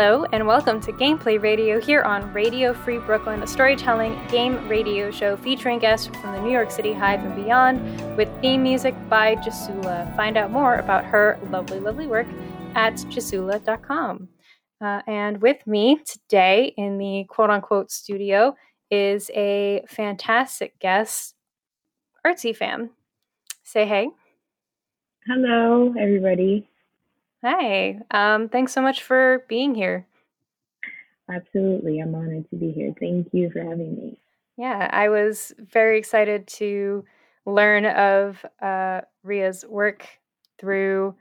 Hello, and welcome to Gameplay Radio here on Radio Free Brooklyn, a storytelling game radio show featuring guests from the New York City Hive and beyond, with theme music by Jasula. Find out more about her lovely, lovely work at jasula.com. Uh, and with me today in the quote unquote studio is a fantastic guest, Artsy Fam. Say hey. Hello, everybody. Hi. Um, thanks so much for being here. Absolutely. I'm honored to be here. Thank you for having me. Yeah, I was very excited to learn of uh, Ria's work through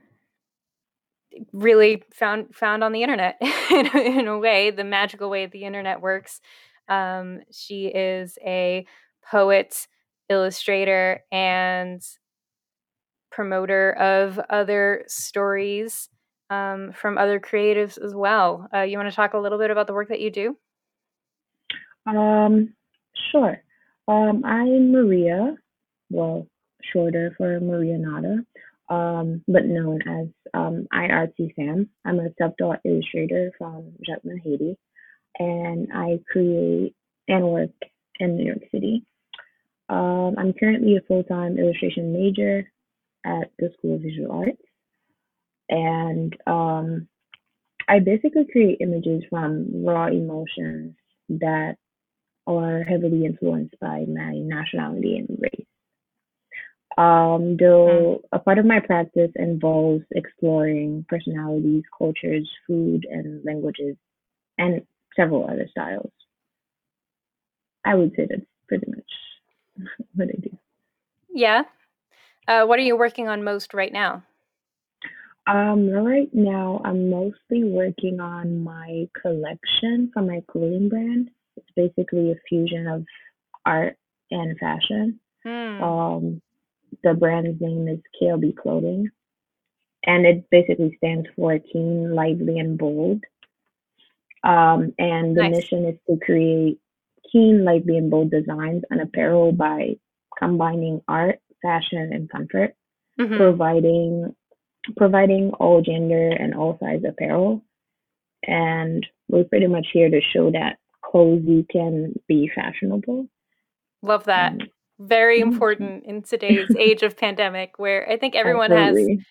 really found found on the internet in, in, a way, the magical way the internet works. Um, she is a poet, illustrator, and promoter of other stories um, from other creatives as well. Uh, you want to talk a little bit about the work that you do? Um, sure. Um, I'm Maria, well, shorter for Maria Nada, um, but known as um, Artsy Fam. I'm a self-taught illustrator from Jacmel, Haiti, and I create and work in New York City. Um, I'm currently a full-time illustration major at the School of Visual Arts. And um, I basically create images from raw emotions that are heavily influenced by my nationality and race. Um, though hmm. a part of my practice involves exploring personalities, cultures, food, and languages, and several other styles. I would say that's pretty much what I do. Yeah, uh, what are you working on most right now? Um, right now, I'm mostly working on my collection for my clothing brand. It's basically a fusion of art and fashion. Hmm. Um, the brand's name is KLB Clothing, and it basically stands for Keen, Lively, and Bold. Um, and the nice. mission is to create keen, lively, and bold designs and apparel by combining art, fashion, and comfort, mm-hmm. providing providing all gender and all size apparel. And we're pretty much here to show that cozy can be fashionable. Love that. Um, Very mm-hmm. important in today's age of pandemic, where I think everyone Absolutely. has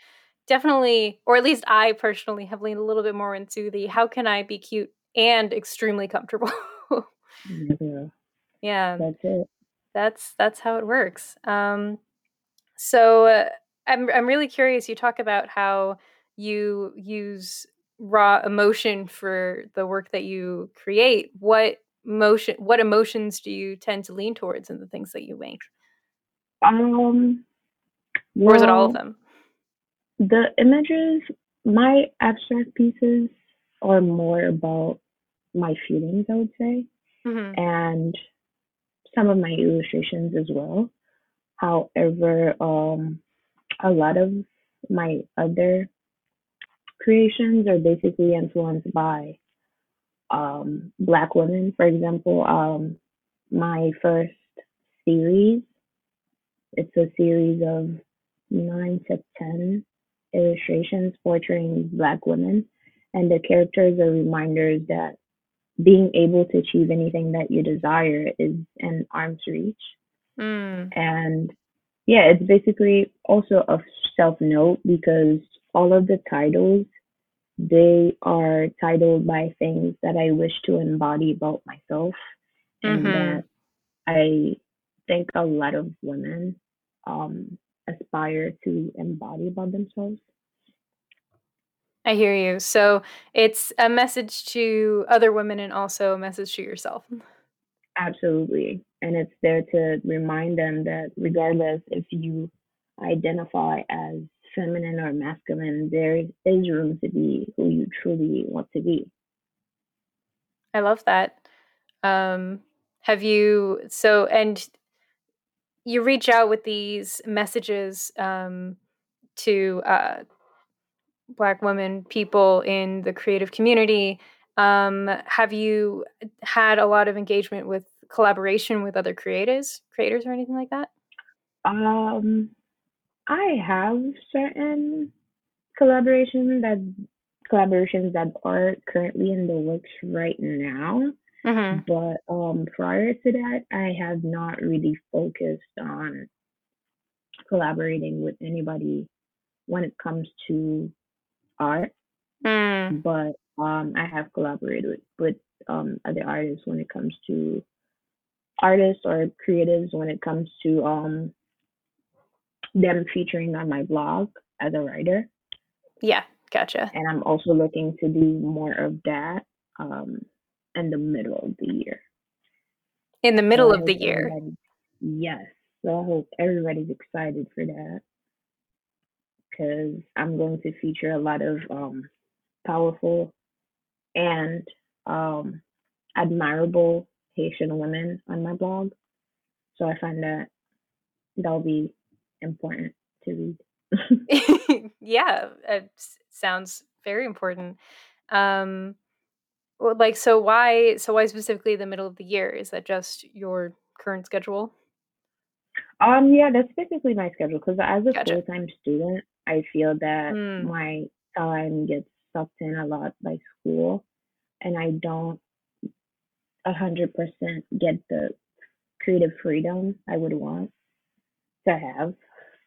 definitely, or at least I personally have leaned a little bit more into the how can I be cute and extremely comfortable. yeah. yeah. That's it. That's that's how it works. Um, so uh, I'm I'm really curious. You talk about how you use raw emotion for the work that you create. What motion? What emotions do you tend to lean towards in the things that you make? Um, well, or is it all of them? The images, my abstract pieces, are more about my feelings. I would say, mm-hmm. and some of my illustrations as well. However, um, a lot of my other creations are basically influenced by um, Black women. For example, um, my first series, it's a series of nine to 10 illustrations portraying Black women. And the characters are reminders that being able to achieve anything that you desire is an arm's reach. Mm. And yeah, it's basically also a self note because all of the titles they are titled by things that I wish to embody about myself and mm-hmm. that I think a lot of women um, aspire to embody about themselves. I hear you. So it's a message to other women and also a message to yourself. Absolutely. And it's there to remind them that regardless if you identify as feminine or masculine, there is room to be who you truly want to be. I love that. Um, have you, so, and you reach out with these messages um, to uh, Black women, people in the creative community um, have you had a lot of engagement with collaboration with other creators, creators or anything like that? Um, I have certain collaborations that collaborations that are currently in the works right now. Mm-hmm. But um, prior to that, I have not really focused on collaborating with anybody when it comes to art. Mm. But um, I have collaborated with, with um, other artists when it comes to artists or creatives when it comes to um, them featuring on my blog as a writer. Yeah, gotcha. And I'm also looking to do more of that um, in the middle of the year. In the middle so of the year? Yes. So I hope everybody's excited for that because I'm going to feature a lot of um, powerful and um, admirable Haitian women on my blog. So I find that that'll be important to read. yeah, it sounds very important. Um, well, like, so why? So why specifically the middle of the year? Is that just your current schedule? Um, yeah, that's basically my schedule. Because as a gotcha. full time student, I feel that mm. my time gets sucked in a lot by school, and I don't a hundred percent get the creative freedom I would want to have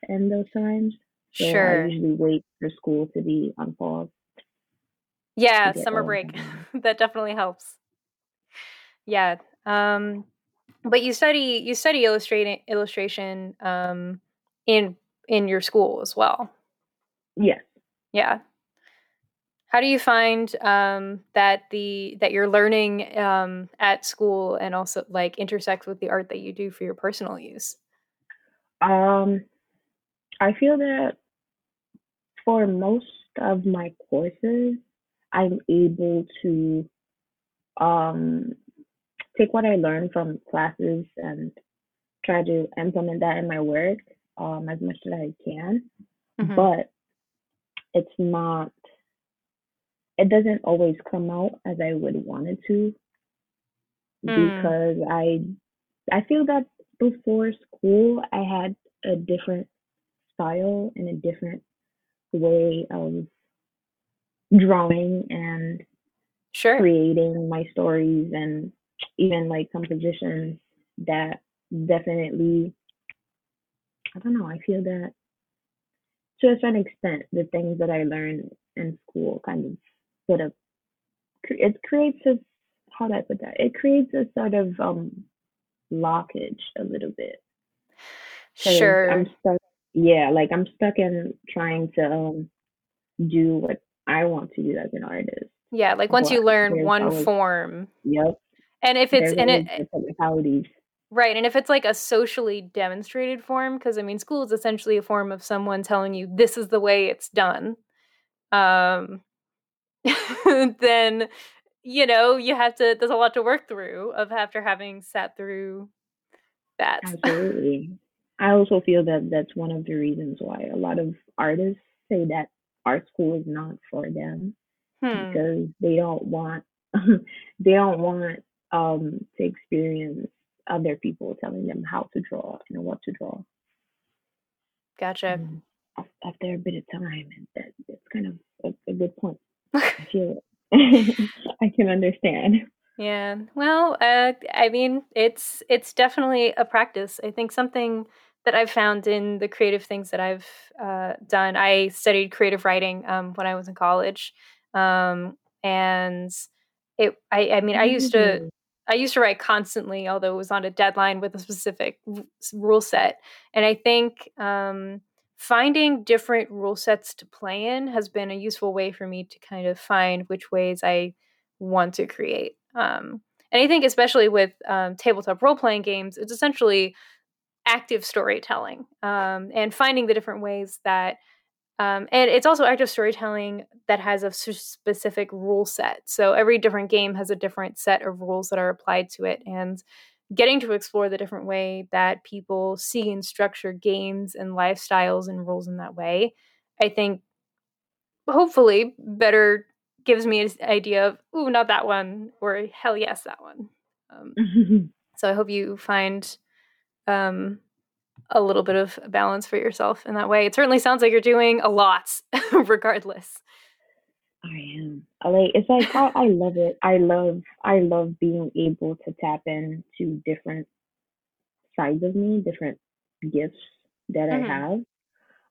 in those times. So sure. I usually wait for school to be on pause. Yeah, summer break. that definitely helps. Yeah. Um but you study you study illustrating illustration um in in your school as well. Yes. Yeah. How do you find um, that the that you're learning um, at school and also like intersects with the art that you do for your personal use? Um, I feel that for most of my courses, I'm able to um, take what I learn from classes and try to implement that in my work um, as much as I can. Mm-hmm. But it's not it doesn't always come out as I would want it to mm. because I I feel that before school I had a different style and a different way of drawing and sure. creating my stories and even like compositions that definitely I don't know, I feel that to a certain extent the things that I learned in school kind of sort of it creates a how do I put that? It creates a sort of um blockage a little bit. Sure. I'm stuck. Yeah, like I'm stuck in trying to um, do what I want to do as an artist. Yeah, like once but you learn one always, form. Yep. And if it's and it technicalities. Right, and if it's like a socially demonstrated form, because I mean, school is essentially a form of someone telling you this is the way it's done. Um, then you know you have to there's a lot to work through of after having sat through that. Absolutely. I also feel that that's one of the reasons why a lot of artists say that art school is not for them hmm. because they don't want they don't want um to experience other people telling them how to draw and what to draw. Gotcha. Um, after a bit of time and that, that's kind of a, a good point I feel it. I can understand. Yeah. Well, uh, I mean, it's it's definitely a practice. I think something that I've found in the creative things that I've uh, done. I studied creative writing um, when I was in college, um, and it. I, I mean, I used to. I used to write constantly, although it was on a deadline with a specific rule set. And I think um, finding different rule sets to play in has been a useful way for me to kind of find which ways I want to create. Um, and I think, especially with um, tabletop role playing games, it's essentially active storytelling um, and finding the different ways that. Um, and it's also active storytelling that has a specific rule set. So every different game has a different set of rules that are applied to it. And getting to explore the different way that people see and structure games and lifestyles and rules in that way, I think hopefully better gives me an idea of, ooh, not that one, or hell yes, that one. Um, so I hope you find um, a little bit of balance for yourself in that way. It certainly sounds like you're doing a lot, regardless. I am. Like it's like I, I love it. I love I love being able to tap into different sides of me, different gifts that mm-hmm. I have.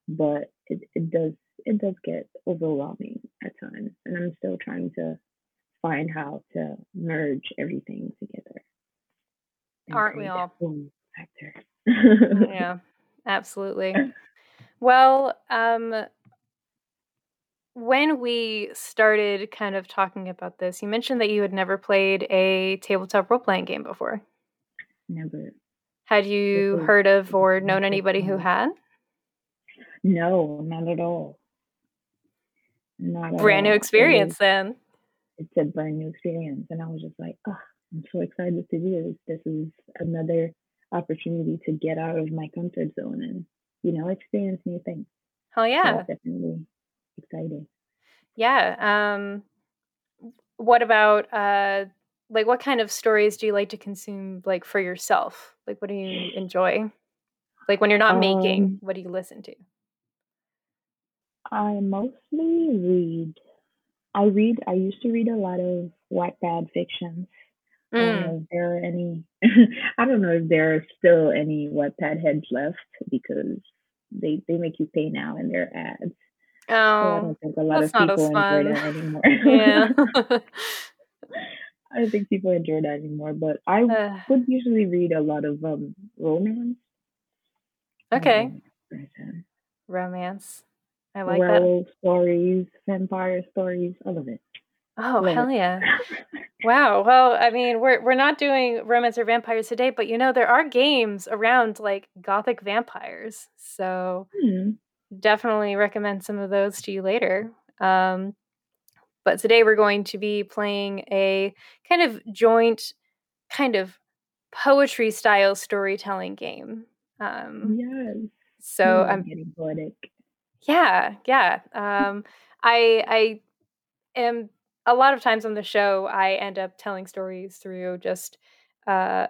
But it, it does it does get overwhelming at times. And I'm still trying to find how to merge everything together. Aren't we all? Factor. yeah, absolutely. Well, um, when we started kind of talking about this, you mentioned that you had never played a tabletop role playing game before. Never. Had you heard of or known anybody who had? No, not at all. Not brand new experience it then. It's a brand new experience, and I was just like, oh, I'm so excited to do this. This is another opportunity to get out of my comfort zone and you know experience new things. Hell yeah! So definitely exciting. Yeah. Um, what about uh, like what kind of stories do you like to consume like for yourself? Like what do you enjoy? Like when you're not um, making, what do you listen to? I mostly read. I read. I used to read a lot of Wattpad fictions. Mm. I don't know mm. if there are any. I don't know if there are still any Wattpad heads left because they they make you pay now in their ads. Oh, so I don't think a lot of people enjoy that anymore. Yeah. I don't think people enjoy that anymore, but I uh, would usually read a lot of um romance. Okay. Um, romance. I like werewolf that. stories, vampire stories, all of it. Oh Love hell yeah! wow. Well, I mean, we're we're not doing romance or vampires today, but you know there are games around like gothic vampires, so hmm. Definitely recommend some of those to you later. Um, but today we're going to be playing a kind of joint, kind of poetry style storytelling game. Um, yes. So I'm getting poetic. Yeah, yeah. Um, I I am a lot of times on the show. I end up telling stories through just uh,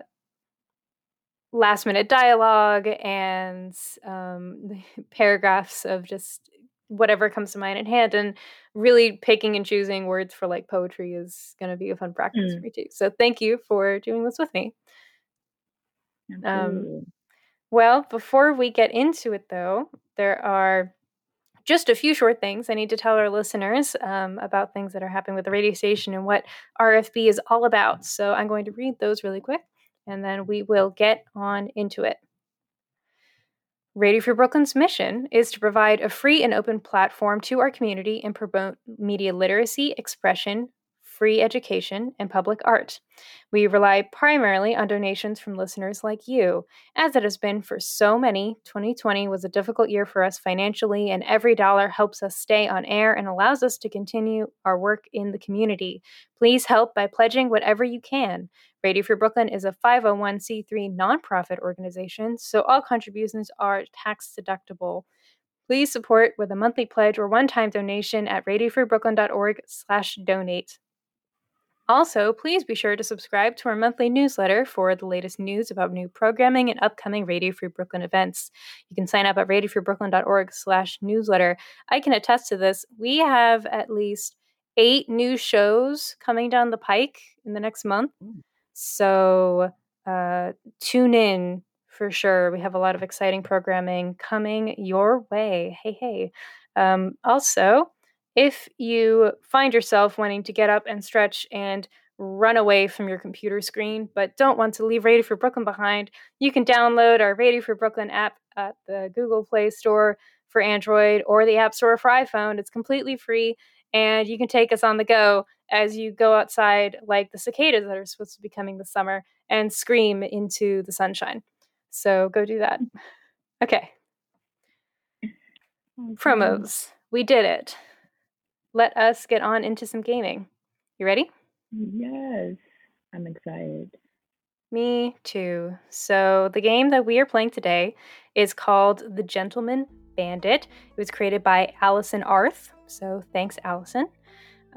last minute dialogue and um, paragraphs of just whatever comes to mind at hand and really picking and choosing words for like poetry is going to be a fun practice mm. for me too so thank you for doing this with me um, well before we get into it though there are just a few short things. I need to tell our listeners um, about things that are happening with the radio station and what RFB is all about. So I'm going to read those really quick and then we will get on into it. Radio Free Brooklyn's mission is to provide a free and open platform to our community and promote media literacy, expression, free education, and public art. We rely primarily on donations from listeners like you. As it has been for so many, 2020 was a difficult year for us financially, and every dollar helps us stay on air and allows us to continue our work in the community. Please help by pledging whatever you can. Radio Free Brooklyn is a 501c3 nonprofit organization, so all contributions are tax deductible. Please support with a monthly pledge or one-time donation at radiofreebrooklyn.org slash donate. Also, please be sure to subscribe to our monthly newsletter for the latest news about new programming and upcoming Radio Free Brooklyn events. You can sign up at radiofreebrooklyn.org slash newsletter. I can attest to this. We have at least eight new shows coming down the pike in the next month. Mm. So uh, tune in for sure. We have a lot of exciting programming coming your way. Hey, hey. Um, also, if you find yourself wanting to get up and stretch and run away from your computer screen, but don't want to leave Radio Free Brooklyn behind, you can download our Radio Free Brooklyn app at the Google Play Store for Android or the App Store for iPhone. It's completely free, and you can take us on the go as you go outside, like the cicadas that are supposed to be coming this summer, and scream into the sunshine. So go do that. Mm. Okay. Oh, Promos. We did it let us get on into some gaming. You ready? Yes, I'm excited. Me too. So, the game that we are playing today is called The Gentleman Bandit. It was created by Allison Arth. So, thanks, Allison.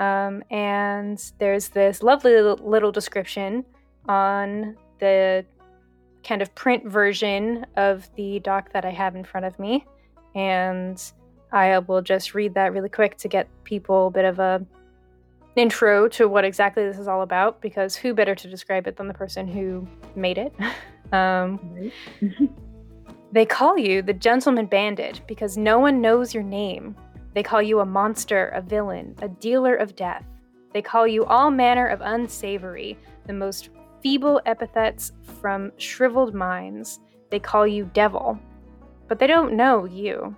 Um, and there's this lovely little description on the kind of print version of the doc that I have in front of me. And I will just read that really quick to get people a bit of a intro to what exactly this is all about because who better to describe it than the person who made it? um, they call you the gentleman bandit because no one knows your name. They call you a monster, a villain, a dealer of death. They call you all manner of unsavory, the most feeble epithets from shriveled minds. They call you devil. But they don't know you.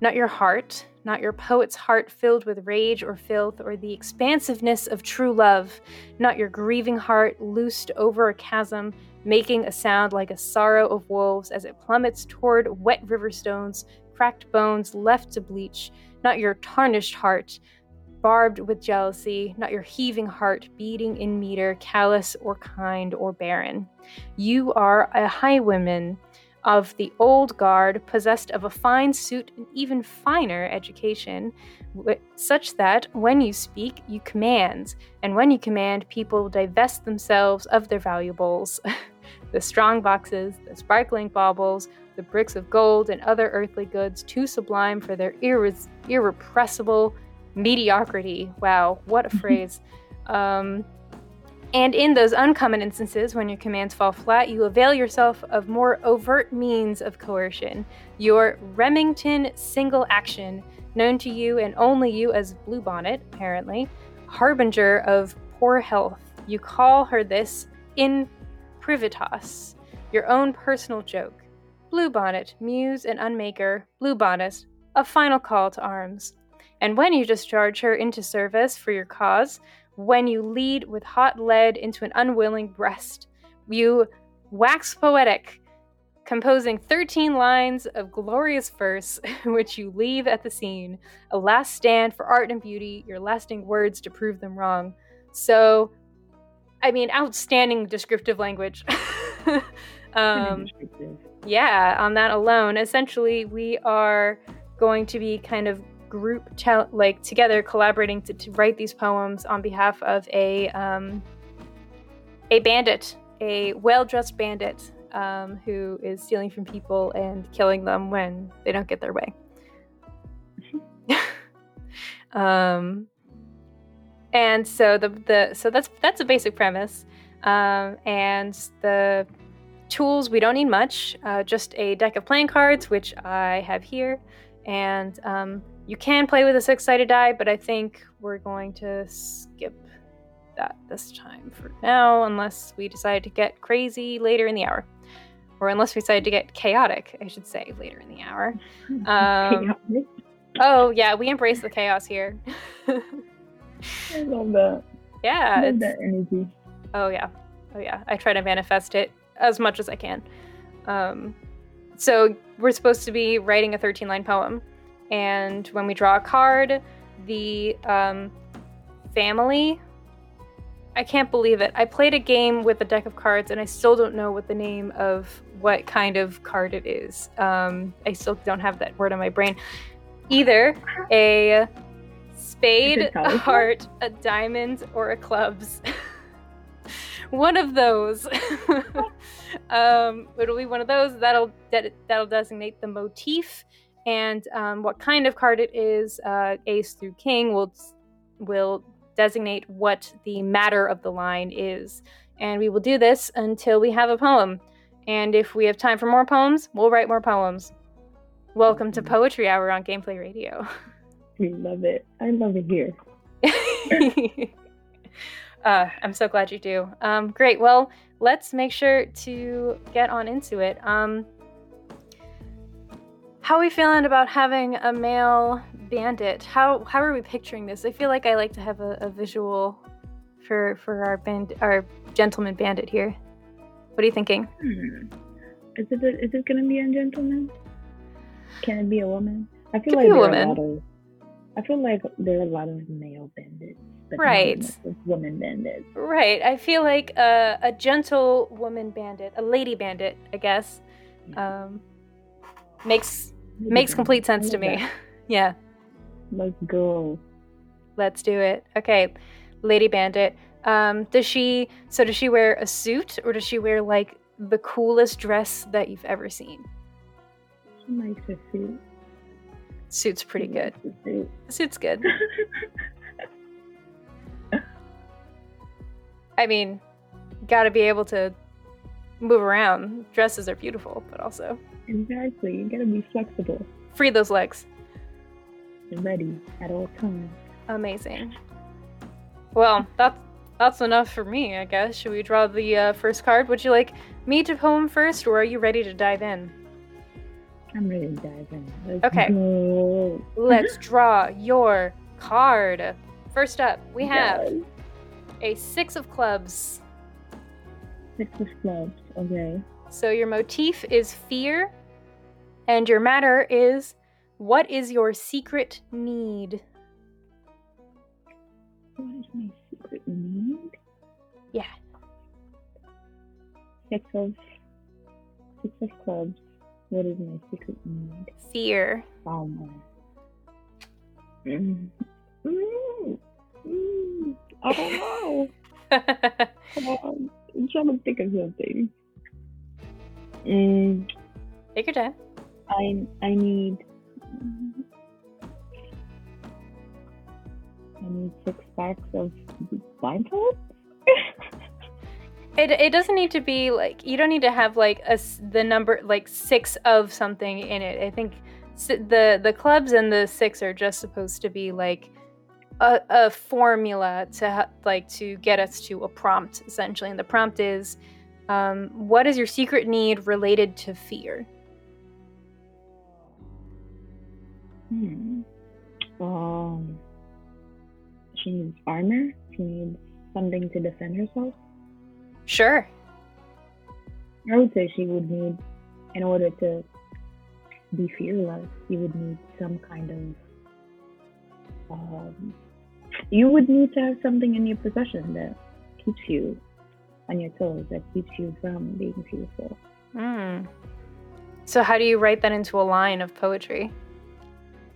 Not your heart, not your poet's heart filled with rage or filth or the expansiveness of true love, not your grieving heart loosed over a chasm, making a sound like a sorrow of wolves as it plummets toward wet river stones, cracked bones left to bleach, not your tarnished heart, barbed with jealousy, not your heaving heart beating in meter, callous or kind or barren. You are a highwayman of the old guard, possessed of a fine suit and even finer education, such that when you speak, you command, and when you command, people divest themselves of their valuables the strong boxes, the sparkling baubles, the bricks of gold, and other earthly goods too sublime for their irre- irrepressible mediocrity. Wow, what a phrase. Um, and in those uncommon instances, when your commands fall flat, you avail yourself of more overt means of coercion. Your Remington single action, known to you and only you as Bluebonnet, apparently, harbinger of poor health. You call her this in privitas, your own personal joke. Bluebonnet, muse and unmaker, Bluebonnet, a final call to arms. And when you discharge her into service for your cause, when you lead with hot lead into an unwilling breast. You wax poetic, composing 13 lines of glorious verse, which you leave at the scene, a last stand for art and beauty, your lasting words to prove them wrong. So, I mean, outstanding descriptive language. um, yeah, on that alone, essentially, we are going to be kind of group like together collaborating to, to, write these poems on behalf of a um, a bandit, a well-dressed bandit um, who is stealing from people and killing them when they don't get their way. um, and so the the so that's that's a basic premise, um, and the tools we don't need much, uh, just a deck of playing cards, which I have here, and um, you can play with a six sided die, but I think we're going to skip that this time for now, unless we decide to get crazy later in the hour. Or unless we decide to get chaotic, I should say, later in the hour. Um, oh, yeah, we embrace the chaos here. I love that. Yeah. I love that energy. Oh, yeah. Oh, yeah. I try to manifest it as much as I can. Um, so we're supposed to be writing a 13 line poem. And when we draw a card, the um, family. I can't believe it. I played a game with a deck of cards and I still don't know what the name of what kind of card it is. Um, I still don't have that word on my brain. Either a spade, a heart, a diamond, or a clubs. one of those. um, it'll be one of those. That'll de- that'll designate the motif and um, what kind of card it is, uh, ace through king, will will designate what the matter of the line is. And we will do this until we have a poem. And if we have time for more poems, we'll write more poems. Welcome to Poetry Hour on Gameplay Radio. We love it. I love it here. uh, I'm so glad you do. Um, great. Well, let's make sure to get on into it. Um, how are we feeling about having a male bandit? How how are we picturing this? I feel like I like to have a, a visual for for our band our gentleman bandit here. What are you thinking? Hmm. Is it a, is it gonna be a gentleman? Can it be a woman? I feel like there woman. are a lot of I feel like there are a lot of male bandits, right? woman bandits, right? I feel like a, a gentle woman bandit, a lady bandit, I guess, um, makes Makes complete sense to me. yeah. Let's go. Let's do it. Okay. Lady Bandit. Um, does she so does she wear a suit or does she wear like the coolest dress that you've ever seen? She likes a suit. Suit's pretty good. The suit's good. I mean, gotta be able to move around. Dresses are beautiful, but also. Exactly. You gotta be flexible. Free those legs. ready at all times. Amazing. Well, that's that's enough for me, I guess. Should we draw the uh, first card? Would you like me to poem first, or are you ready to dive in? I'm ready to dive in. Let's okay. Go. Let's draw your card. First up, we have yes. A six of clubs. Six of clubs. Okay. So your motif is fear, and your matter is what is your secret need? What is my secret need? Yeah. Six of six of clubs. What is my secret need? Fear. Trauma. Mm. Mm. Mm. I don't know. um, I'm trying to think of something. Mm. Take your time. I I need I need six packs of blindfolds. it it doesn't need to be like you don't need to have like a the number like six of something in it. I think the the clubs and the six are just supposed to be like a, a formula to ha- like to get us to a prompt essentially, and the prompt is, um, what is your secret need related to fear? Hmm. Um she needs armor. She needs something to defend herself. Sure. I would say she would need, in order to be fearless, you would need some kind of. Um, you would need to have something in your possession that keeps you on your toes, that keeps you from being fearful. Hmm. So, how do you write that into a line of poetry?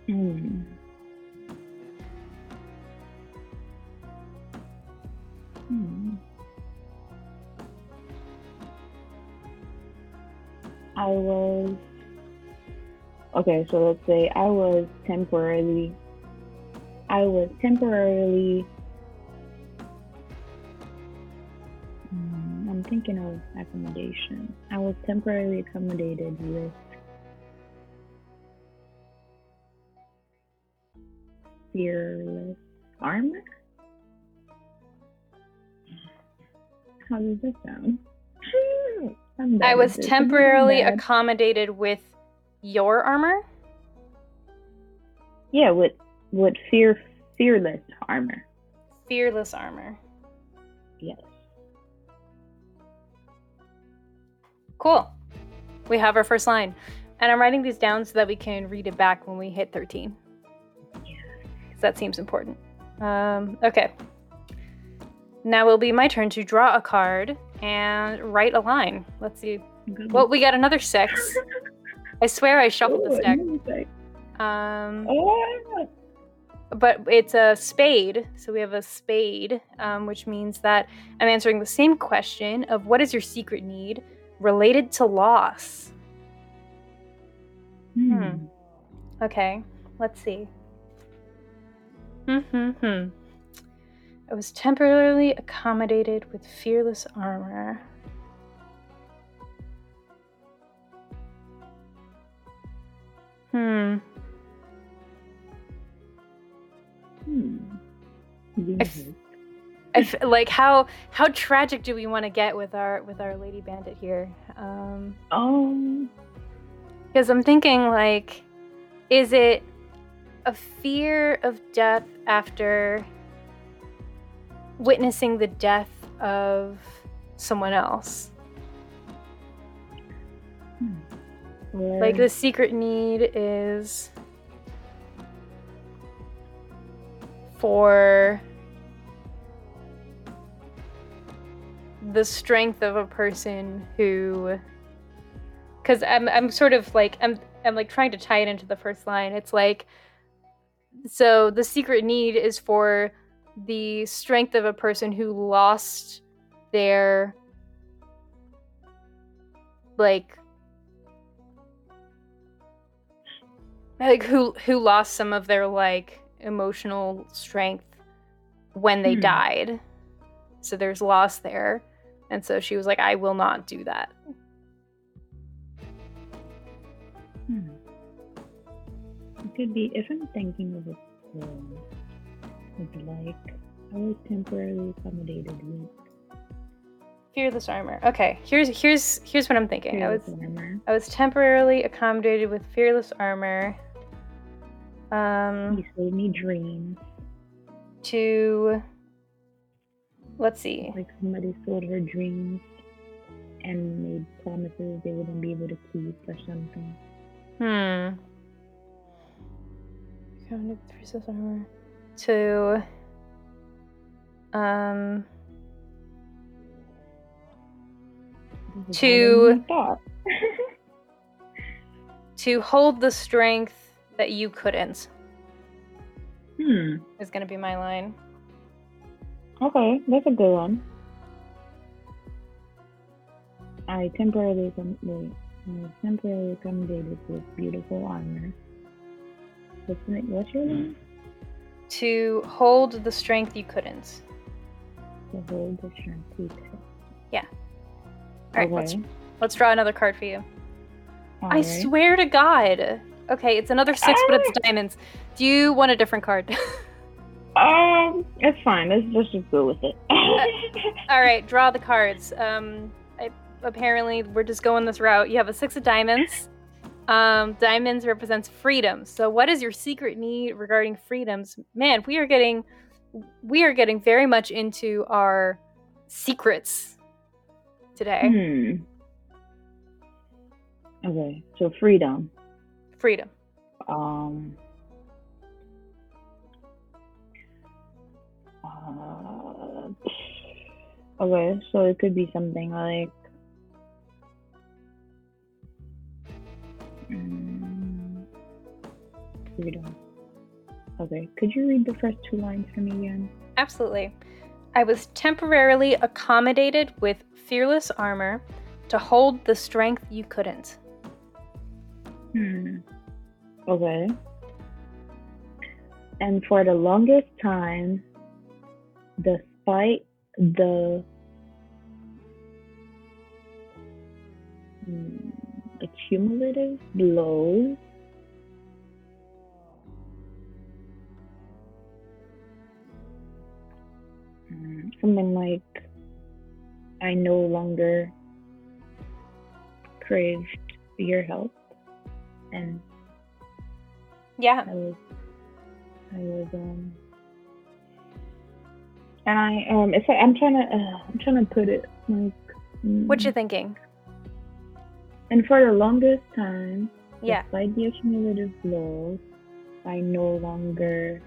Hmm. I was okay. So let's say I was temporarily. I was temporarily. Hmm, I'm thinking of accommodation. I was temporarily accommodated with fearless armor. How does this sound? I was temporarily accommodated with your armor. Yeah, with with fear fearless armor. Fearless armor. Yes. Cool. We have our first line. And I'm writing these down so that we can read it back when we hit 13. Yeah. Because that seems important. Um, okay. Now it'll be my turn to draw a card and write a line. Let's see. Well, we got another six. I swear I shuffled this deck. Um, oh. But it's a spade, so we have a spade, um, which means that I'm answering the same question of what is your secret need related to loss. Hmm. hmm. Okay, let's see. Hmm hmm hmm. I was temporarily accommodated with fearless armor. Hmm. Hmm. like how how tragic do we want to get with our with our lady bandit here? Um, oh, because I'm thinking like, is it a fear of death after witnessing the death of someone else. Hmm. Like the secret need is for the strength of a person who because I'm, I'm sort of like I'm, I'm like trying to tie it into the first line. It's like so the secret need is for the strength of a person who lost their like like who who lost some of their like emotional strength when they hmm. died. So there's loss there. And so she was like, I will not do that. Hmm. It could be, if I'm thinking of a film, it's like I was temporarily accommodated with Fearless armor. Okay, here's here's here's what I'm thinking. Fearless I was armor. I was temporarily accommodated with fearless armor. Um, you saved me dreams. To let's see. Like somebody sold her dreams and made promises they wouldn't be able to keep or something. Hmm. Fearless armor. To um to to hold the strength that you couldn't. Hmm. Is going to be my line. Okay, that's a good one. I temporarily com- wait, I temporarily accommodated with beautiful armor. What's, what's your name? To hold the strength you couldn't. To hold the strength you couldn't. Yeah. All right, okay. let's let's draw another card for you. All I right. swear to God. Okay, it's another six, but it's diamonds. Do you want a different card? um, it's fine. Let's, let's just go with it. uh, all right, draw the cards. Um, I, apparently we're just going this route. You have a six of diamonds. Um, diamonds represents freedom. So, what is your secret need regarding freedoms? Man, we are getting, we are getting very much into our secrets today. Hmm. Okay, so freedom. Freedom. Um. Uh, okay, so it could be something like. Um, freedom. Okay, could you read the first two lines for me again? Absolutely. I was temporarily accommodated with fearless armor to hold the strength you couldn't. Hmm. Okay. And for the longest time, despite the hmm, accumulative blows, hmm, something like I no longer craved your help, and yeah, I was, I was um, and I um, it's like I'm trying to, uh, I'm trying to put it like. Mm, what you thinking? And for the longest time, yeah, despite the accumulative blows, I no longer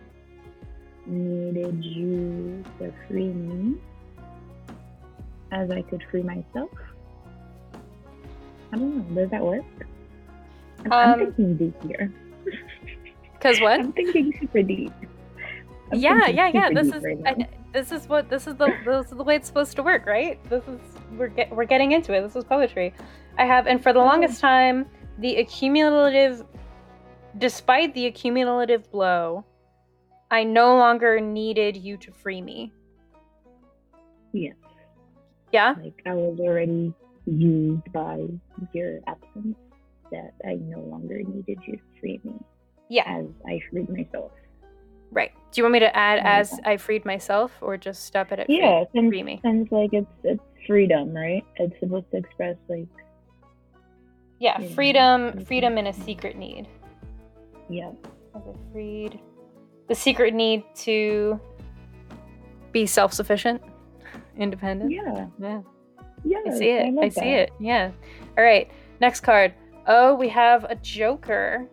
needed you to free me as I could free myself. I don't know. Does that work? I'm, um, I'm thinking deep here. Cause what? I'm thinking super deep. I'm yeah, yeah, yeah. This is right I, this is what this is the this is the way it's supposed to work, right? This is we're get, we're getting into it. This is poetry. I have, and for the longest time, the accumulative, despite the accumulative blow, I no longer needed you to free me. Yes. Yeah. Like I was already used by your absence that I no longer needed you to free me. Yeah. As I freed myself. Right. Do you want me to add as I freed myself or just stop it at yeah, free, since, free me? Since like it's it's freedom, right? It's supposed to express like Yeah, freedom know, freedom and a secret need. Yeah. As I freed the secret need to be self sufficient independent. Yeah. Yeah. Yeah. I see it. I, I see it. Yeah. All right. Next card. Oh, we have a Joker.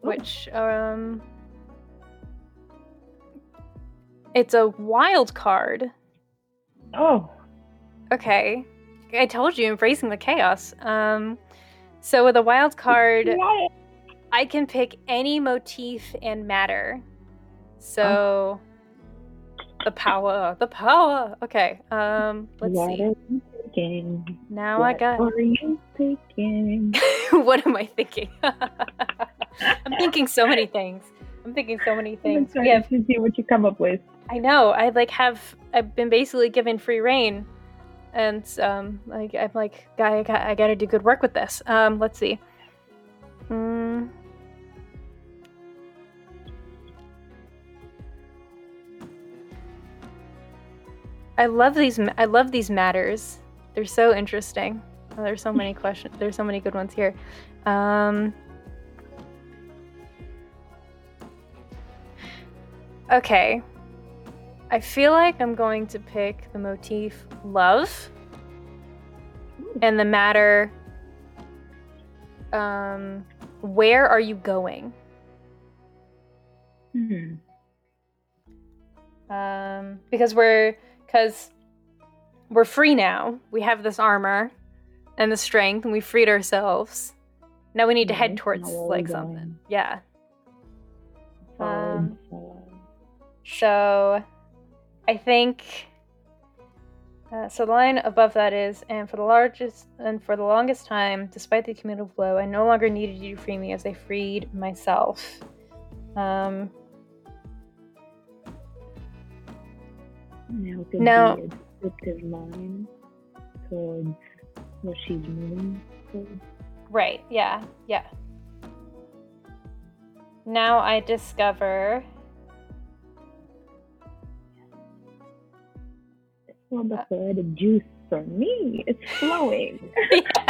Which um it's a wild card. Oh. Okay. I told you embracing the chaos. Um so with a wild card I can pick any motif and matter. So oh the power, the power. Okay, um, let's see. Thinking? Now what I got. What are you thinking? what am I thinking? I'm thinking so many things. I'm thinking so many things. I'm have, to see what you come up with. I know. I like have. I've been basically given free rein, and um, like I'm like, guy, I, I got to do good work with this. Um, let's see. Mm. I love these. I love these matters. They're so interesting. Oh, there's so many questions. There's so many good ones here. Um, okay. I feel like I'm going to pick the motif love and the matter um where are you going? Hmm. Um because we're cuz we're free now. We have this armor and the strength and we freed ourselves. Now we need to head towards like something. Yeah. Um, so I think uh, so the line above that is, and for the largest and for the longest time, despite the cumulative blow, I no longer needed you to free me as I freed myself. Um, now, now descriptive line towards what she's moving towards. Right, yeah, yeah. Now I discover. Well, the uh, juice for me. It's flowing.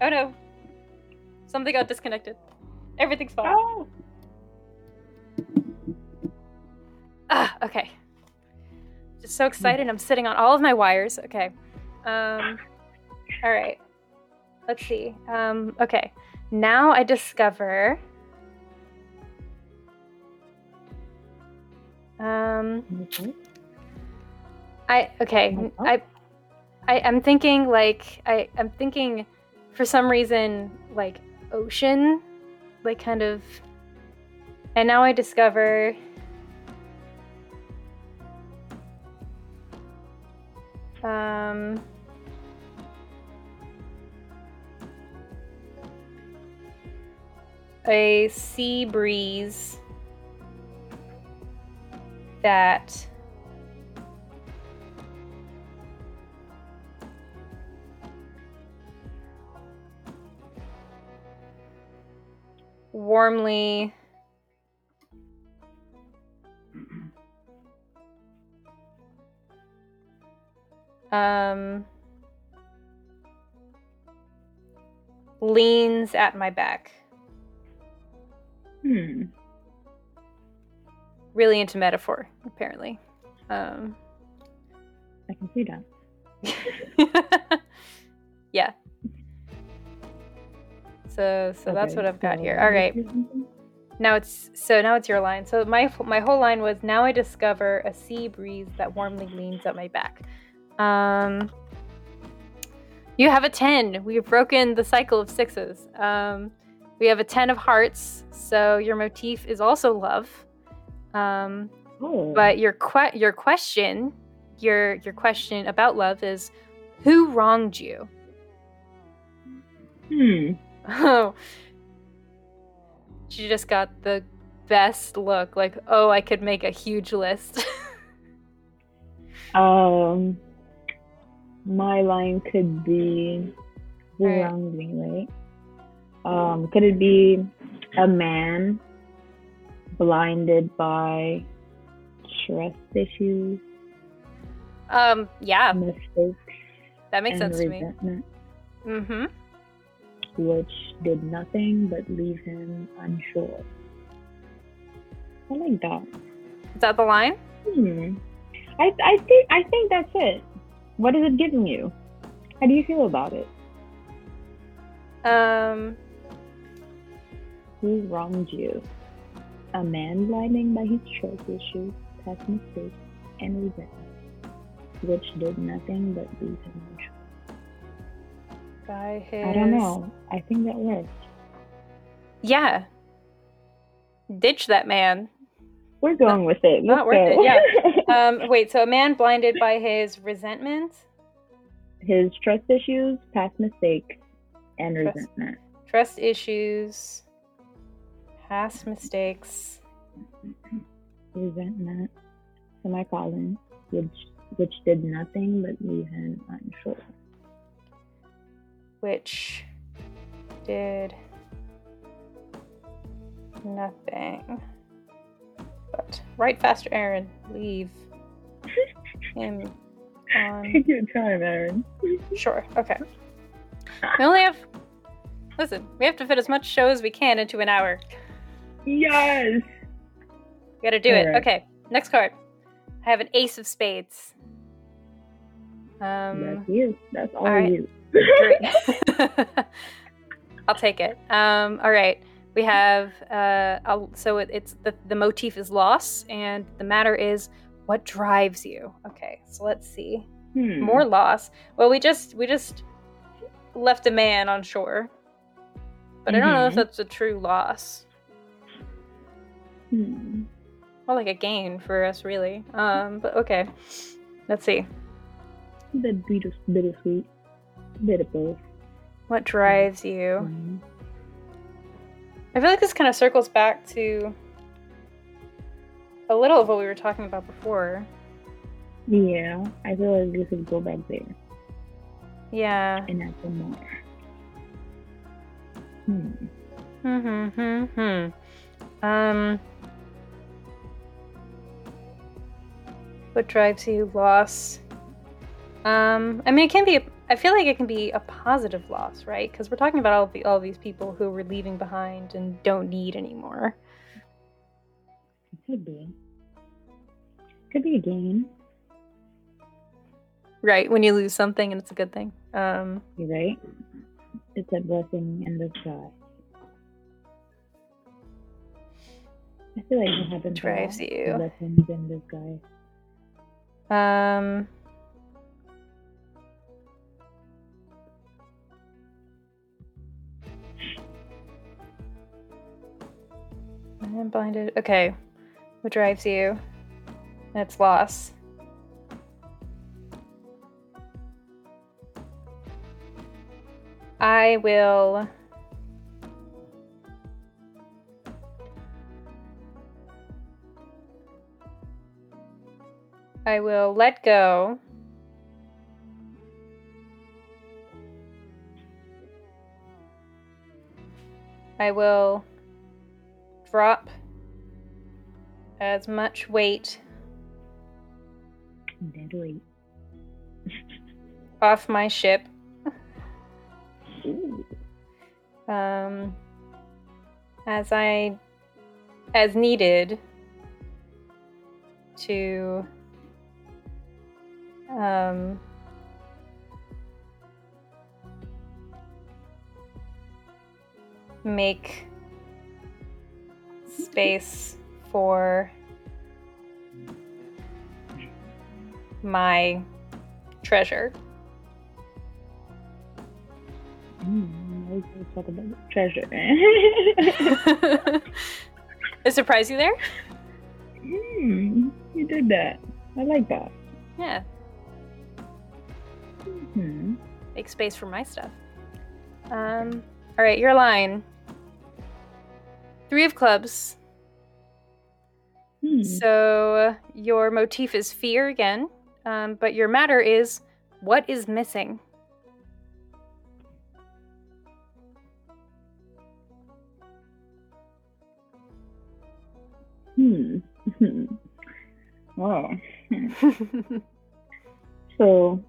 oh no. Something got disconnected. Everything's fine. Oh. Ah, okay. Just so excited. I'm sitting on all of my wires. Okay. Um, all right. Let's see. Um, okay. Now I discover. Um, mm-hmm. I okay. I, I I'm thinking like I I'm thinking, for some reason like ocean, like kind of. And now I discover Um, a sea breeze that warmly um, leans at my back. Hmm. Really into metaphor, apparently. Um, I can see that. yeah. So, so okay, that's what I've got here. All right. Now it's so now it's your line. So my my whole line was now I discover a sea breeze that warmly leans at my back. Um, you have a 10. We've broken the cycle of sixes. Um, we have a 10 of hearts, so your motif is also love. Um, oh. But your que- your question, your your question about love is, who wronged you? Hmm. Oh. She just got the best look. Like, oh, I could make a huge list. um my line could be wrongly, right? Um, could it be a man blinded by trust issues? Um, yeah. Mistakes. That makes sense resentment, to me. Mm-hmm. Which did nothing but leave him unsure. I like that. Is that the line? Hmm. I I think I think that's it. What is it giving you? How do you feel about it? Um. Who wronged you? A man blinding by his choice issues, past mistakes, and resentment, which did nothing but lose him By his. I don't know. I think that works. Yeah. Ditch that man. We're going with it. Let's not worth go. it. Yeah. um, wait. So a man blinded by his resentment, his trust issues, past mistakes, and trust. resentment. trust issues, past mistakes, resentment, semicolon, which which did nothing but leave him unsure. Which did nothing but write faster, Aaron. Leave him on. Take your time, Aaron. Sure. Okay. We only have. Listen, we have to fit as much show as we can into an hour. Yes. We gotta do All it. Right. Okay. Next card. I have an ace of spades. Um, That's you. That's all, all right. you. I'll take it. Um, all right. We have uh, so it, it's the the motif is loss, and the matter is what drives you. Okay, so let's see. Hmm. More loss. Well, we just we just left a man on shore, but mm-hmm. I don't know if mm-hmm. that's a true loss. Hmm. More like a gain for us, really. Um, but okay, let's see. That bit of bittersweet, bit of both. What drives you? Mm-hmm. I feel like this kind of circles back to a little of what we were talking about before. Yeah, I feel like this would go back there. Yeah. And add some more. Hmm. Hmm. Hmm. Hmm. Um. What drives you? Loss. Um. I mean, it can be. I feel like it can be a positive loss, right? Because we're talking about all the all these people who we're leaving behind and don't need anymore. Could be. Could be a gain. Right, when you lose something and it's a good thing. Um, You're right. It's a blessing in disguise. I feel like it happens. Drives you. Blessings in disguise. Um. I'm blinded. Okay. What drives you? It's loss. I will. I will let go. I will drop as much weight dead weight off my ship. Um as i as needed to um make space for my treasure. Mm, let's talk about treasure. it surprised you there? Mm, you did that. I like that. Yeah. Mm-hmm. Make space for my stuff. Um. All right, your line. Three of clubs. Hmm. So your motif is fear again, um, but your matter is what is missing. Hmm. oh. so,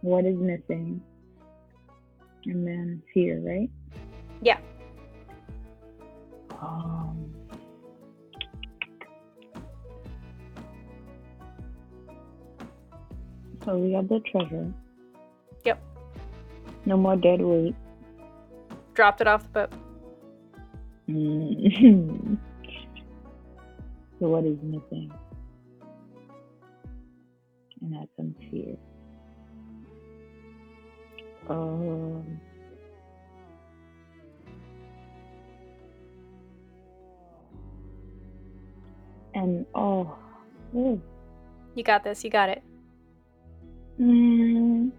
what is missing? And then fear, right? Yeah. Um, so we got the treasure. Yep. No more dead weight. Dropped it off the boat. Mm. so what is missing? And that's some fear. Um. And oh, oh. you got this. You got it. Mm.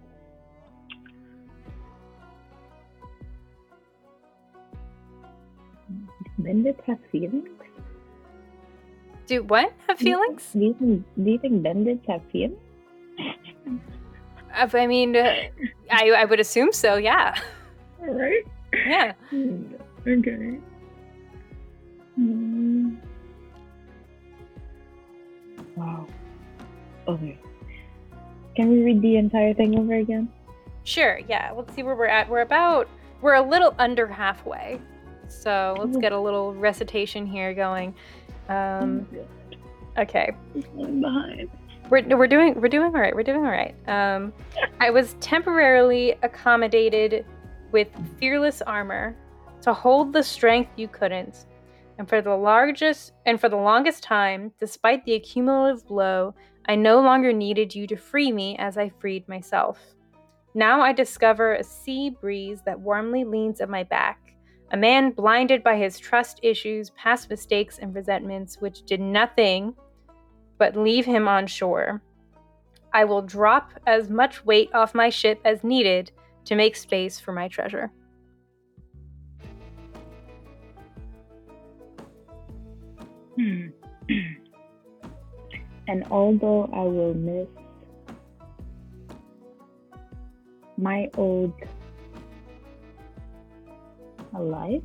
bandits have feelings? Do what? Have feelings? Do you think, do you think bandits have feelings? I mean, uh, I I would assume so. Yeah. All right. Yeah. Okay. Mm. Wow. Okay. Can we read the entire thing over again? Sure. Yeah. Let's see where we're at. We're about. We're a little under halfway. So let's get a little recitation here going. Um, okay. I'm behind. We're, we're doing we're doing all right. We're doing all right. Um, I was temporarily accommodated with fearless armor to hold the strength you couldn't, and for the largest and for the longest time, despite the accumulative blow, I no longer needed you to free me as I freed myself. Now I discover a sea breeze that warmly leans at my back, a man blinded by his trust issues, past mistakes, and resentments, which did nothing but leave him on shore. I will drop as much weight off my ship as needed to make space for my treasure. and although I will miss my old life,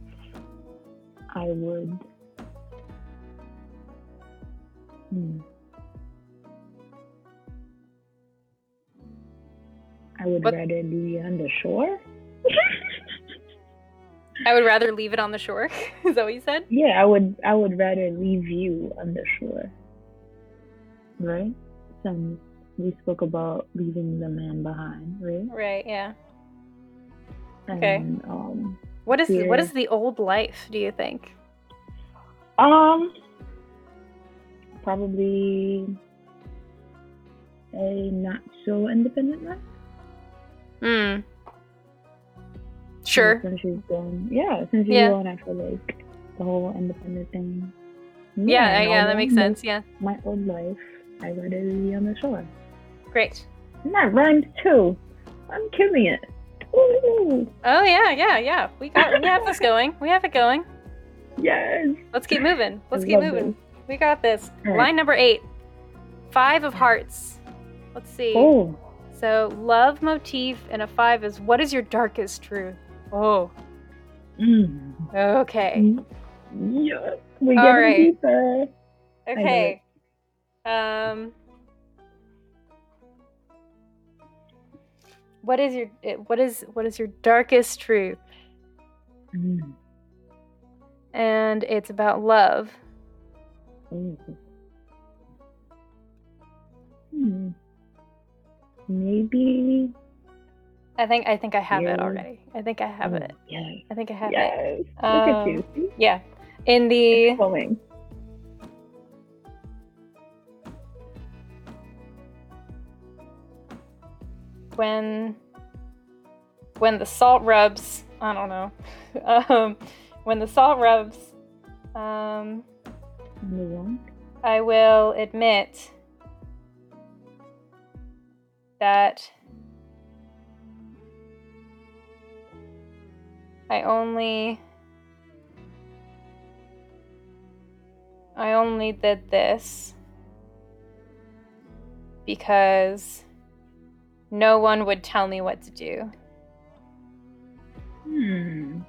I would. Hmm. I would What- rather be on the shore. I would rather leave it on the shore. Is that what you said? Yeah, I would. I would rather leave you on the shore. Right? Since we spoke about leaving the man behind, right? Right, yeah. Okay. And, um, What is what Yeah. is the old life, do you think? um, probably a not so independent life. Hmm. Sure. Since she's gone, yeah, since she's Yeah. gone after like the whole independent thing. Yeah, yeah, all that makes sense. Yeah. My old life, I rather be on the shore. Great. And that rhymes too. I'm killing it. Ooh, Oh yeah, yeah, yeah. We got we have this going. We have it going. yes. Let's keep moving. Let's I keep moving. this. We got this. Right. Line number eight. Five of hearts. Let's see. Oh, So love motif and a five is what is your darkest truth? Oh. mm. Okay. yes. We get right. deeper. Okay. Um What is your what is what is your darkest truth? Mm. And it's about love. Oh. Hmm. Maybe. I think I think I have it already. I think I have Oh, it. Yes. I think I have it. Yes. Look at Um, you. Yeah. In the It's when when the salt rubs, I don't know. um when the salt rubs um. I will admit that I only I only did this because no one would tell me what to do. Hmm.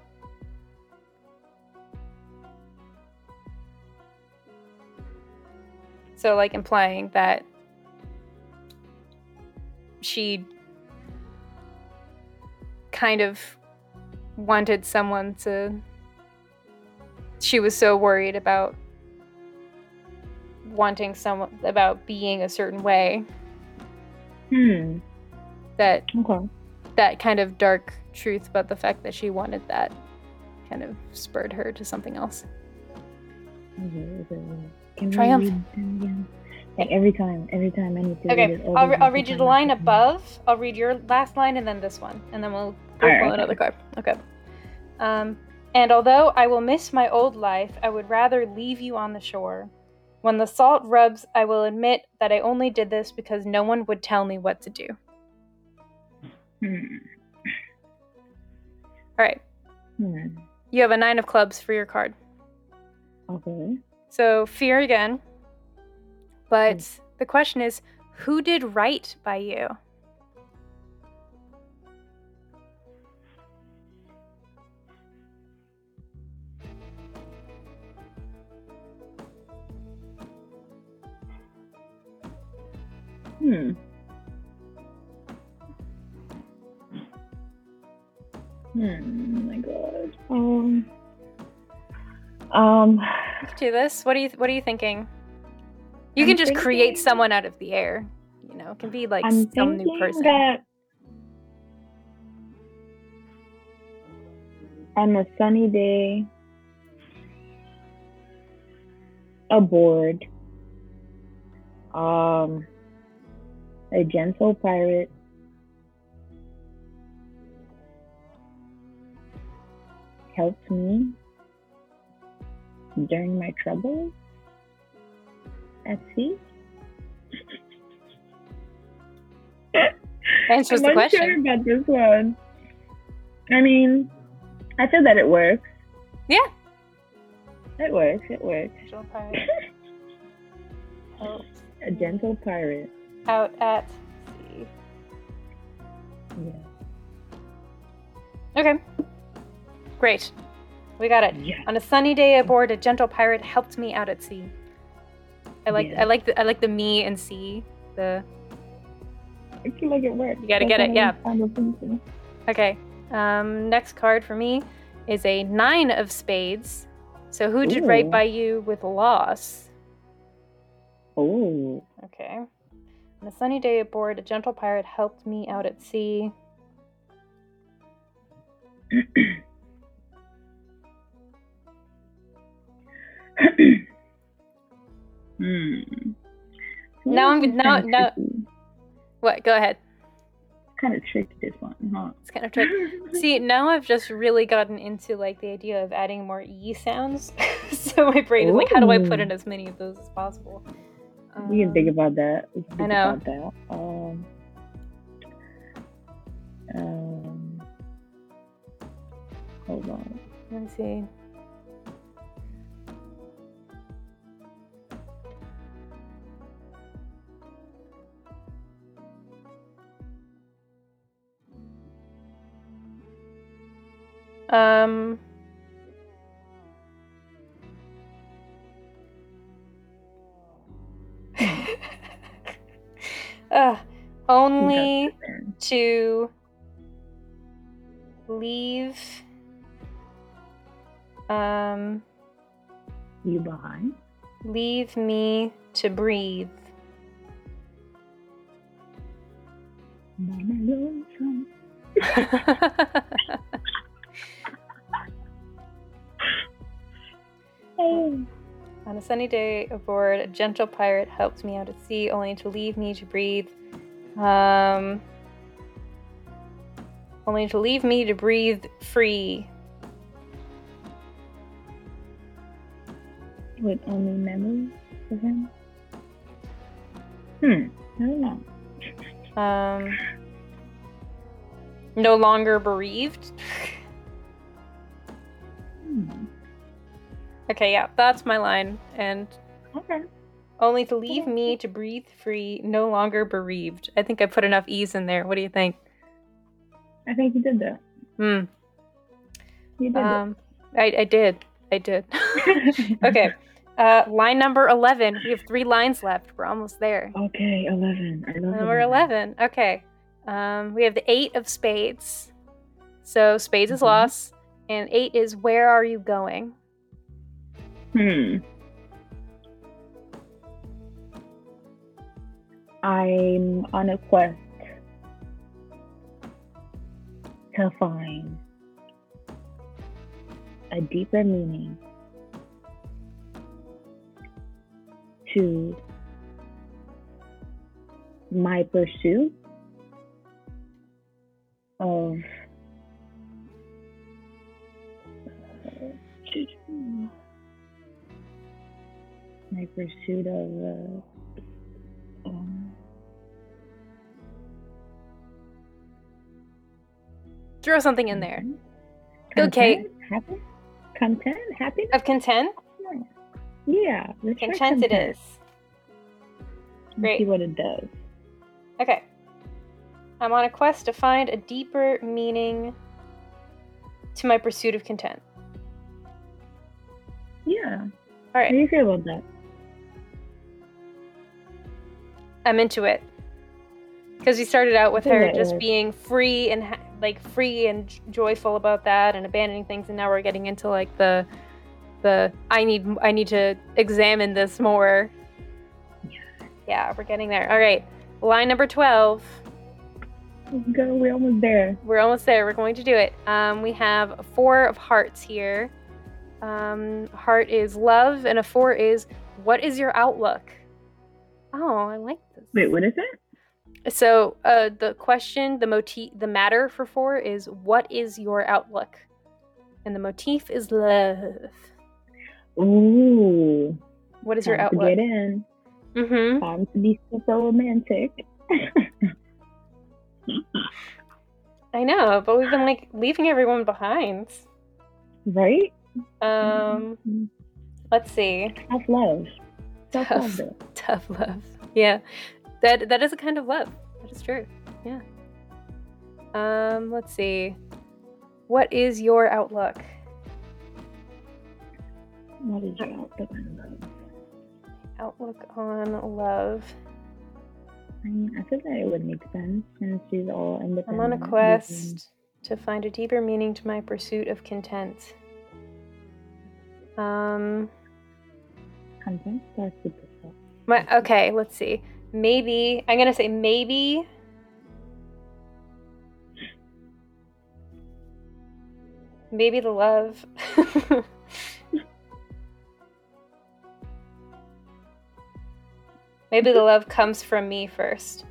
So, like, implying that she kind of wanted someone to. She was so worried about wanting someone, about being a certain way, Hmm. that Okay. that kind of dark truth about the fact that she wanted that kind of spurred her to something else. Okay. Can Triumph. Like every time, every time I need to read Okay, it I'll, re- I'll read you the line above. I'll read your last line and then this one, and then we'll go Alright, pull okay. another card. Okay. Um, and although I will miss my old life, I would rather leave you on the shore. When the salt rubs, I will admit that I only did this because no one would tell me what to do. Hmm. All right, Hmm. you have a nine of clubs for your card. Okay. So fear again. But mm. the question is who did right by you? Hmm. Hmm. Oh my God. Um. Um. do this. What are you What are you thinking? You I'm can just create someone out of the air. You know, it can be like I'm some new person. That on a sunny day, aboard, um, a gentle pirate helped me during my troubles at sea? Answers I'm the question. Sure about this one. I mean, I feel that it works. Yeah. It works. It works. A gentle pirate. Out at sea. Yeah. Okay. Great. We got it. On a sunny day aboard, a gentle pirate helped me out at sea. I like yeah. I like the I like the me and sea. The I feel like it works. You gotta get it, yeah. Okay. Um, next card for me is a nine of spades. So who did Ooh. right by you with loss? Oh. Okay. On a sunny day aboard, a gentle pirate helped me out at sea. hmm. Now I'm now now. What? Go ahead. Kind of tricky this one, huh? It's kind of tricky. See, now I've just really gotten into like the idea of adding more e sounds. so my brain is like, how do I put in as many of those as possible? Um, we can think about that. I know. About that. Um, um, hold on. Let me see. Um, uh, only to leave um you behind? leave me to breathe On a sunny day aboard, a gentle pirate helped me out at sea, only to leave me to breathe. Um, only to leave me to breathe free. With only memories of him? Hmm, I don't know. Um, no longer bereaved. hmm. Okay, yeah, that's my line. And okay. Only to leave me to breathe free, no longer bereaved. I think I put enough ease in there. What do you think? I think you did that. Hmm. You did um, I, I did. I did. okay. Uh, line number 11. We have three lines left. We're almost there. Okay, 11. I love Number 11. Okay. Um, we have the eight of spades. So spades mm-hmm. is lost. And eight is where are you going? Hmm. I'm on a quest to find a deeper meaning to my pursuit pursuit of uh, um, throw something in there. Content, okay. Happy? Content? Happy? Of content? Yeah, content, content it is. Great. see what it does. Okay. I'm on a quest to find a deeper meaning to my pursuit of content. Yeah. All right. How do you feel about that? I'm into it. Because we started out with her just being free and ha- like free and joyful about that and abandoning things, and now we're getting into like the the I need I need to examine this more. Yeah, yeah we're getting there. All right, line number twelve. Go. We're almost there. We're almost there. We're going to do it. Um, we have four of hearts here. Um, heart is love, and a four is what is your outlook? Oh, I like. Wait, what is it? So, uh, the question, the motif, the matter for four is what is your outlook? And the motif is love. Ooh. What is your outlook? To get in. Mm-hmm. Time to be so romantic. I know, but we've been like leaving everyone behind. Right? Um, mm-hmm. let's see. Tough love. Tough, tough love. Tough love. Yeah, that that is a kind of love. That is true. Yeah. Um, let's see. What is your outlook? What is your outlook on love? Outlook on love. I mean, I feel like it would make sense since she's all independent. I'm on a quest to find a deeper meaning to my pursuit of content. Um, content starts with the My okay, let's see. Maybe I'm gonna say maybe. Maybe the love. Maybe the love comes from me first.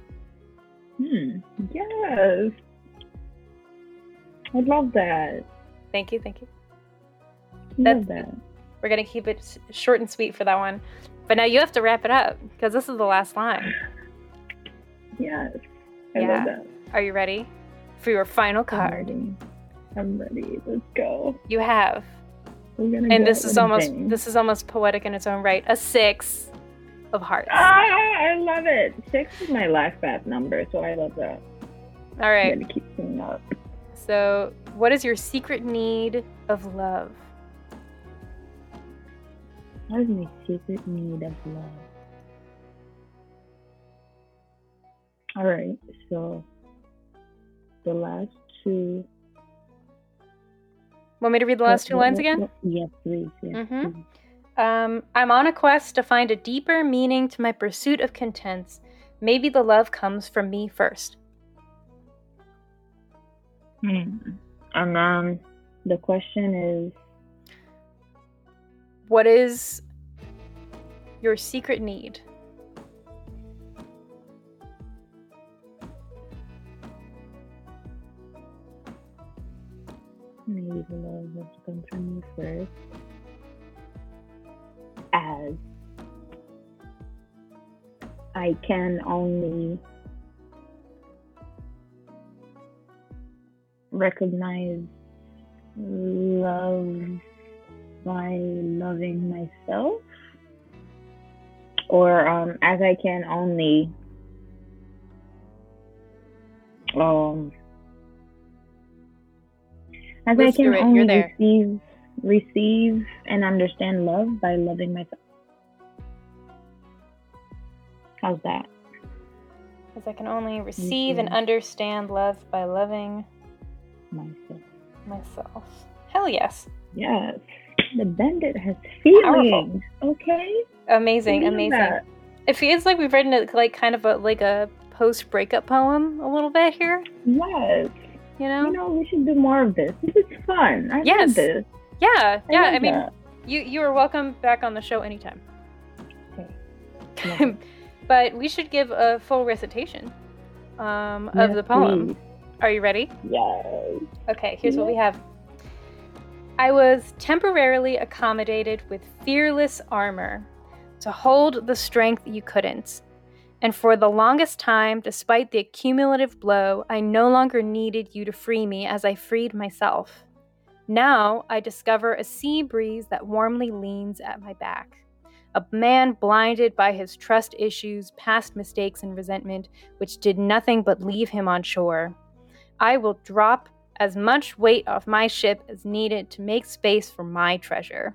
Hmm. Yes. I love that. Thank you. Thank you. Love that. We're gonna keep it short and sweet for that one. But now you have to wrap it up because this is the last line. Yes. I yeah. Are you ready for your final card? I'm ready. I'm ready. Let's go. You have. and this is almost this is almost poetic in its own right. A six of hearts. Ah, I love it. Six is my life path number, so I love that. All right. Keep up. So, what is your secret need of love? Is my secret need of love? All right, so the last two. Want me to read the last two lines again? Yes, please. Yes, mm-hmm. please. Um, I'm on a quest to find a deeper meaning to my pursuit of contents. Maybe the love comes from me first. Hmm. And then the question is What is your secret need? Maybe love has come from me first as I can only recognize love by loving myself or um, as I can only um, as I can only receive receive and understand love by loving myself. How's that? Because I can only receive and understand love by loving myself. Myself. Hell yes. Yes. The bandit has feelings. Powerful. Okay. Amazing, amazing. That. It feels like we've written it like kind of a like a post breakup poem a little bit here. Yes. You know? You know, we should do more of this. This is fun. I yes. love this. Yeah, yeah. I, I mean, that. you you are welcome back on the show anytime. Okay. but we should give a full recitation um, of yes, the poem. Please. Are you ready? Yes. Okay. Here's yes. what we have. I was temporarily accommodated with fearless armor to hold the strength you couldn't. And for the longest time, despite the accumulative blow, I no longer needed you to free me as I freed myself. Now I discover a sea breeze that warmly leans at my back. a man blinded by his trust issues, past mistakes, and resentment, which did nothing but leave him on shore. I will drop as much weight off my ship as needed to make space for my treasure.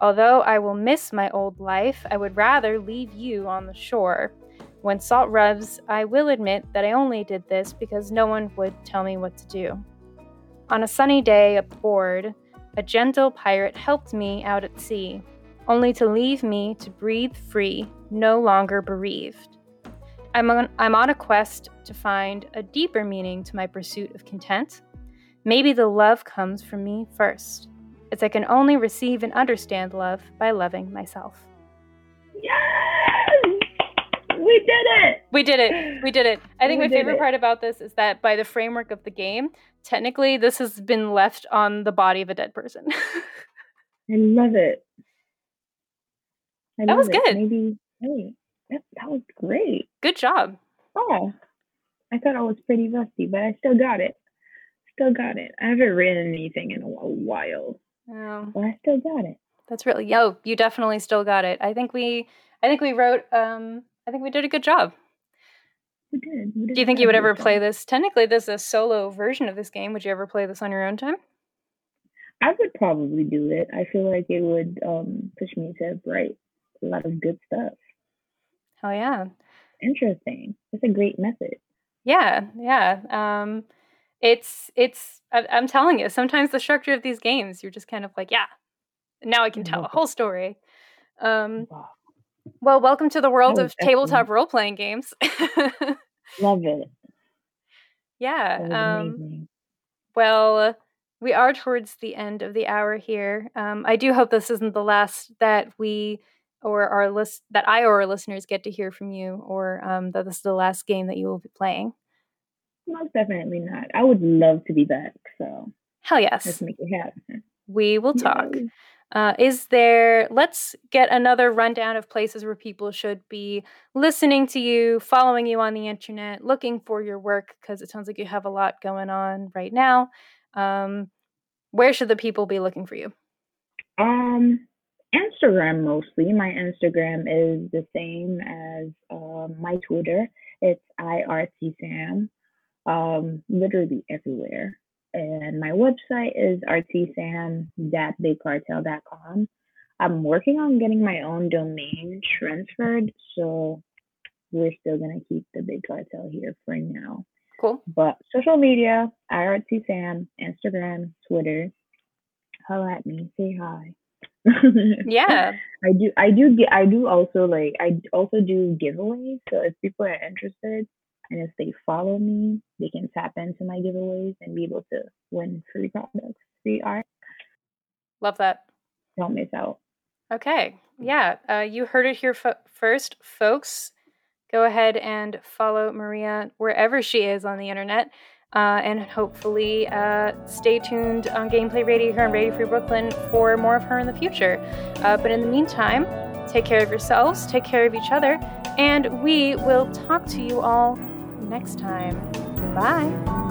Although I will miss my old life, I would rather leave you on the shore. When salt rubs, I will admit that I only did this because no one would tell me what to do. On a sunny day aboard, a gentle pirate helped me out at sea, only to leave me to breathe free, no longer bereaved. I'm on, I'm on a quest to find a deeper meaning to my pursuit of content. Maybe the love comes from me first, as I can only receive and understand love by loving myself. Yes! We did it! We did it. We did it. I think we my favorite it. part about this is that by the framework of the game, technically this has been left on the body of a dead person. I love it. I that was it. good. Maybe, hey, that, that was great. Good job. Oh, I thought I was pretty rusty, but I still got it. Still got it. I haven't written anything in a while. Oh. But I still got it. That's really yo. You definitely still got it. I think we. I think we wrote. Um. I think we did a good job. We did. We did Do you think you would ever play this? Technically, this is a solo version of this game. Would you ever play this on your own time? I would probably do it. I feel like it would um, push me to write a lot of good stuff. Oh yeah. Interesting. It's a great method. Yeah, yeah. Um, it's it's. I, I'm telling you, sometimes the structure of these games, you're just kind of like, yeah. Now I can tell a whole story. Um. Well, welcome to the world of tabletop role playing games. Love it. Yeah. Um, well, we are towards the end of the hour here. Um, I do hope this isn't the last that we or our list that I or our listeners get to hear from you, or um, that this is the last game that you will be playing. Most definitely not. I would love to be back. So hell yes, let's make it happen. We will talk. Uh, is there? Let's get another rundown of places where people should be listening to you, following you on the internet, looking for your work because it sounds like you have a lot going on right now. Um, where should the people be looking for you? Um, Instagram mostly. My Instagram is the same as uh, my Twitter. It's irtsam. Um, literally everywhere. And my website is artsyfam.bigcartel.com. I'm working on getting my own domain transferred, so we're still gonna keep the big cartel here for now. Cool. But social media, IRTSam, Instagram, Twitter, holla at me, say hi yeah. I do I do get I do also like I also do giveaways. So if people are interested and if they follow me, they can tap into my giveaways and be able to win free products, free art. Love that. Don't miss out. Okay. Yeah. Uh, you heard it here fo- first, folks. Go ahead and follow Maria wherever she is on the internet. Uh, and hopefully uh, stay tuned on Gameplay Radio here on Radio Free Brooklyn for more of her in the future. Uh, but in the meantime, take care of yourselves, take care of each other, and we will talk to you all next time. Goodbye.